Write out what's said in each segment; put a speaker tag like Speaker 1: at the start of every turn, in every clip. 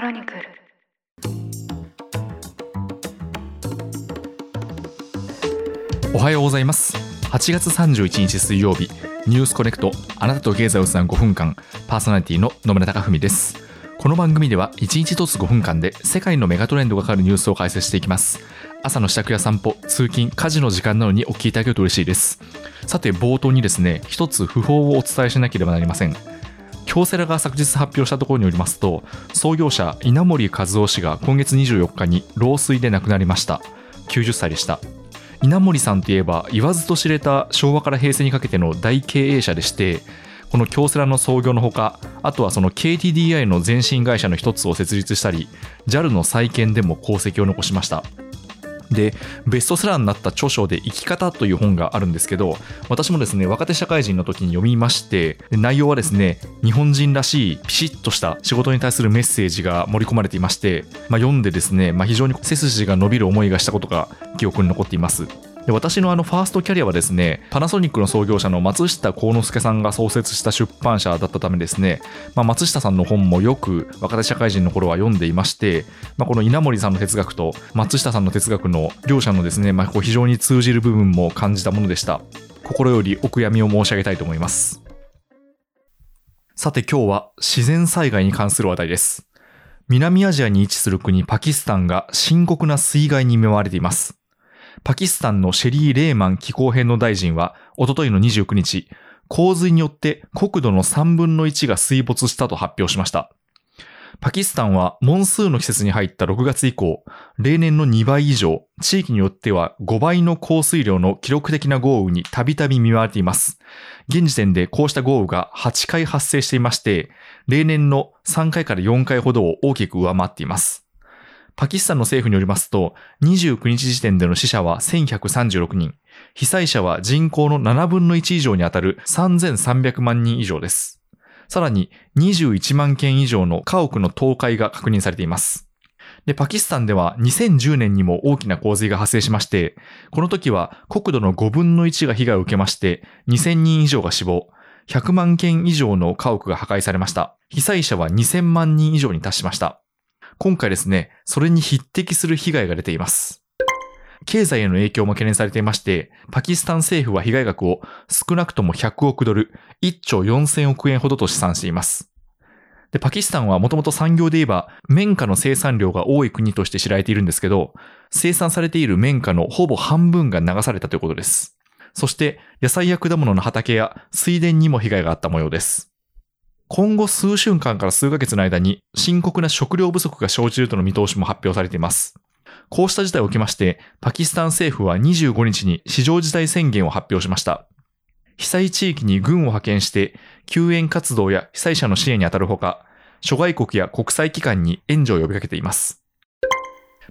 Speaker 1: クロニクル。
Speaker 2: おはようございます。8月31日水曜日ニュースコネクトあなたと経済をつなぐ5分間パーソナリティの野村貴文です。この番組では1日1つ5分間で世界のメガトレンドがかかるニュースを解説していきます。朝の支度や散歩通勤家事の時間なのにお聞きいただけると嬉しいです。さて冒頭にですね一つ訃報をお伝えしなければなりません。京セラが昨日発表したところによりますと創業者稲森和夫氏が今月24日に老衰で亡くなりました。90歳でした。稲森さんといえば言わずと知れた昭和から平成にかけての大経営者でしてこの京セラの創業のほかあとはその KTDI の前身会社の一つを設立したり JAL の再建でも功績を残しました。でベストセラーになった著書で「生き方」という本があるんですけど私もですね若手社会人の時に読みまして内容はですね日本人らしいピシッとした仕事に対するメッセージが盛り込まれていまして、まあ、読んでですね、まあ、非常に背筋が伸びる思いがしたことが記憶に残っています。で私のあのファーストキャリアはですねパナソニックの創業者の松下幸之助さんが創設した出版社だったためですね、まあ、松下さんの本もよく若手社会人の頃は読んでいまして、まあ、この稲森さんの哲学と松下さんの哲学の両者のですね、まあ、こう非常に通じる部分も感じたものでした。心よりお悔やみを申し上げたいと思います。さて今日は自然災害に関する話題です。南アジアに位置する国パキスタンが深刻な水害に見舞われています。パキスタンのシェリー・レーマン気候変動大臣は、おとといの29日、洪水によって国土の3分の1が水没したと発表しました。パキスタンはモンスーの季節に入った6月以降、例年の2倍以上、地域によっては5倍の降水量の記録的な豪雨にたびたび見舞われています。現時点でこうした豪雨が8回発生していまして、例年の3回から4回ほどを大きく上回っています。パキスタンの政府によりますと、29日時点での死者は1136人、被災者は人口の7分の1以上にあたる3300万人以上です。さらに21万件以上の家屋の倒壊が確認されています。で、パキスタンでは2010年にも大きな洪水が発生しまして、この時は国土の5分の1が被害を受けまして、2000人以上が死亡、100万件以上の家屋が破壊されました。被災者は2000万人以上に達しました。今回ですね、それに匹敵する被害が出ています。経済への影響も懸念されていまして、パキスタン政府は被害額を少なくとも100億ドル、1兆4000億円ほどと試算しています。で、パキスタンはもともと産業で言えば、綿花の生産量が多い国として知られているんですけど、生産されている綿花のほぼ半分が流されたということです。そして、野菜や果物の畑や水田にも被害があった模様です。今後数週間から数ヶ月の間に深刻な食料不足が生じるとの見通しも発表されています。こうした事態を受けまして、パキスタン政府は25日に非常事態宣言を発表しました。被災地域に軍を派遣して救援活動や被災者の支援に当たるほか、諸外国や国際機関に援助を呼びかけています。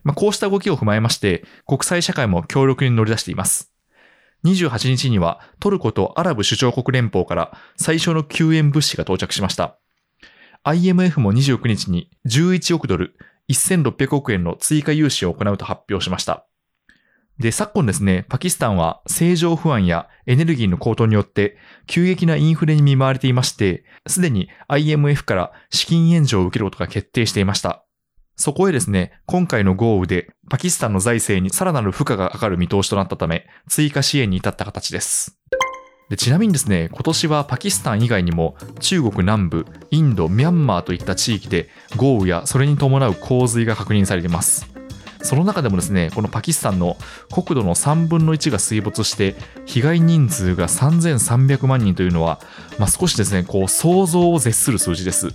Speaker 2: まあ、こうした動きを踏まえまして、国際社会も協力に乗り出しています。28日にはトルコとアラブ首長国連邦から最初の救援物資が到着しました。IMF も29日に11億ドル、1600億円の追加融資を行うと発表しました。で、昨今ですね、パキスタンは政情不安やエネルギーの高騰によって急激なインフレに見舞われていまして、すでに IMF から資金援助を受けることが決定していました。そこへですね、今回の豪雨でパキスタンの財政にさらなる負荷がかかる見通しとなったため、追加支援に至った形です。でちなみにですね、今年はパキスタン以外にも中国南部、インド、ミャンマーといった地域で豪雨やそれに伴う洪水が確認されています。その中でもですね、このパキスタンの国土の3分の1が水没して、被害人数が3300万人というのは、まあ、少しですね、こう想像を絶する数字です。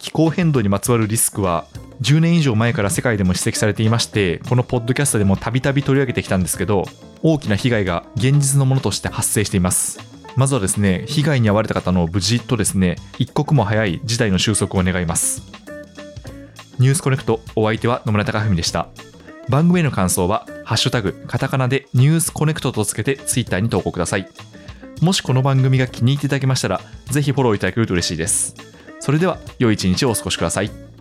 Speaker 2: 気候変動にまつわるリスクは10年以上前から世界でも指摘されていましてこのポッドキャストでもたびたび取り上げてきたんですけど大きな被害が現実のものとして発生しています。まずはですね被害に遭われた方の無事とですね一刻も早い事態の収束を願います。ニュースコネクトお相手は野村貴文でした。番組への感想はハッシュタグカタカナでニュースコネクトとつけてツイッターに投稿ください。もしこの番組が気に入っていただけましたらぜひフォローいただけると嬉しいです。それでは良い一日をお過ごしください。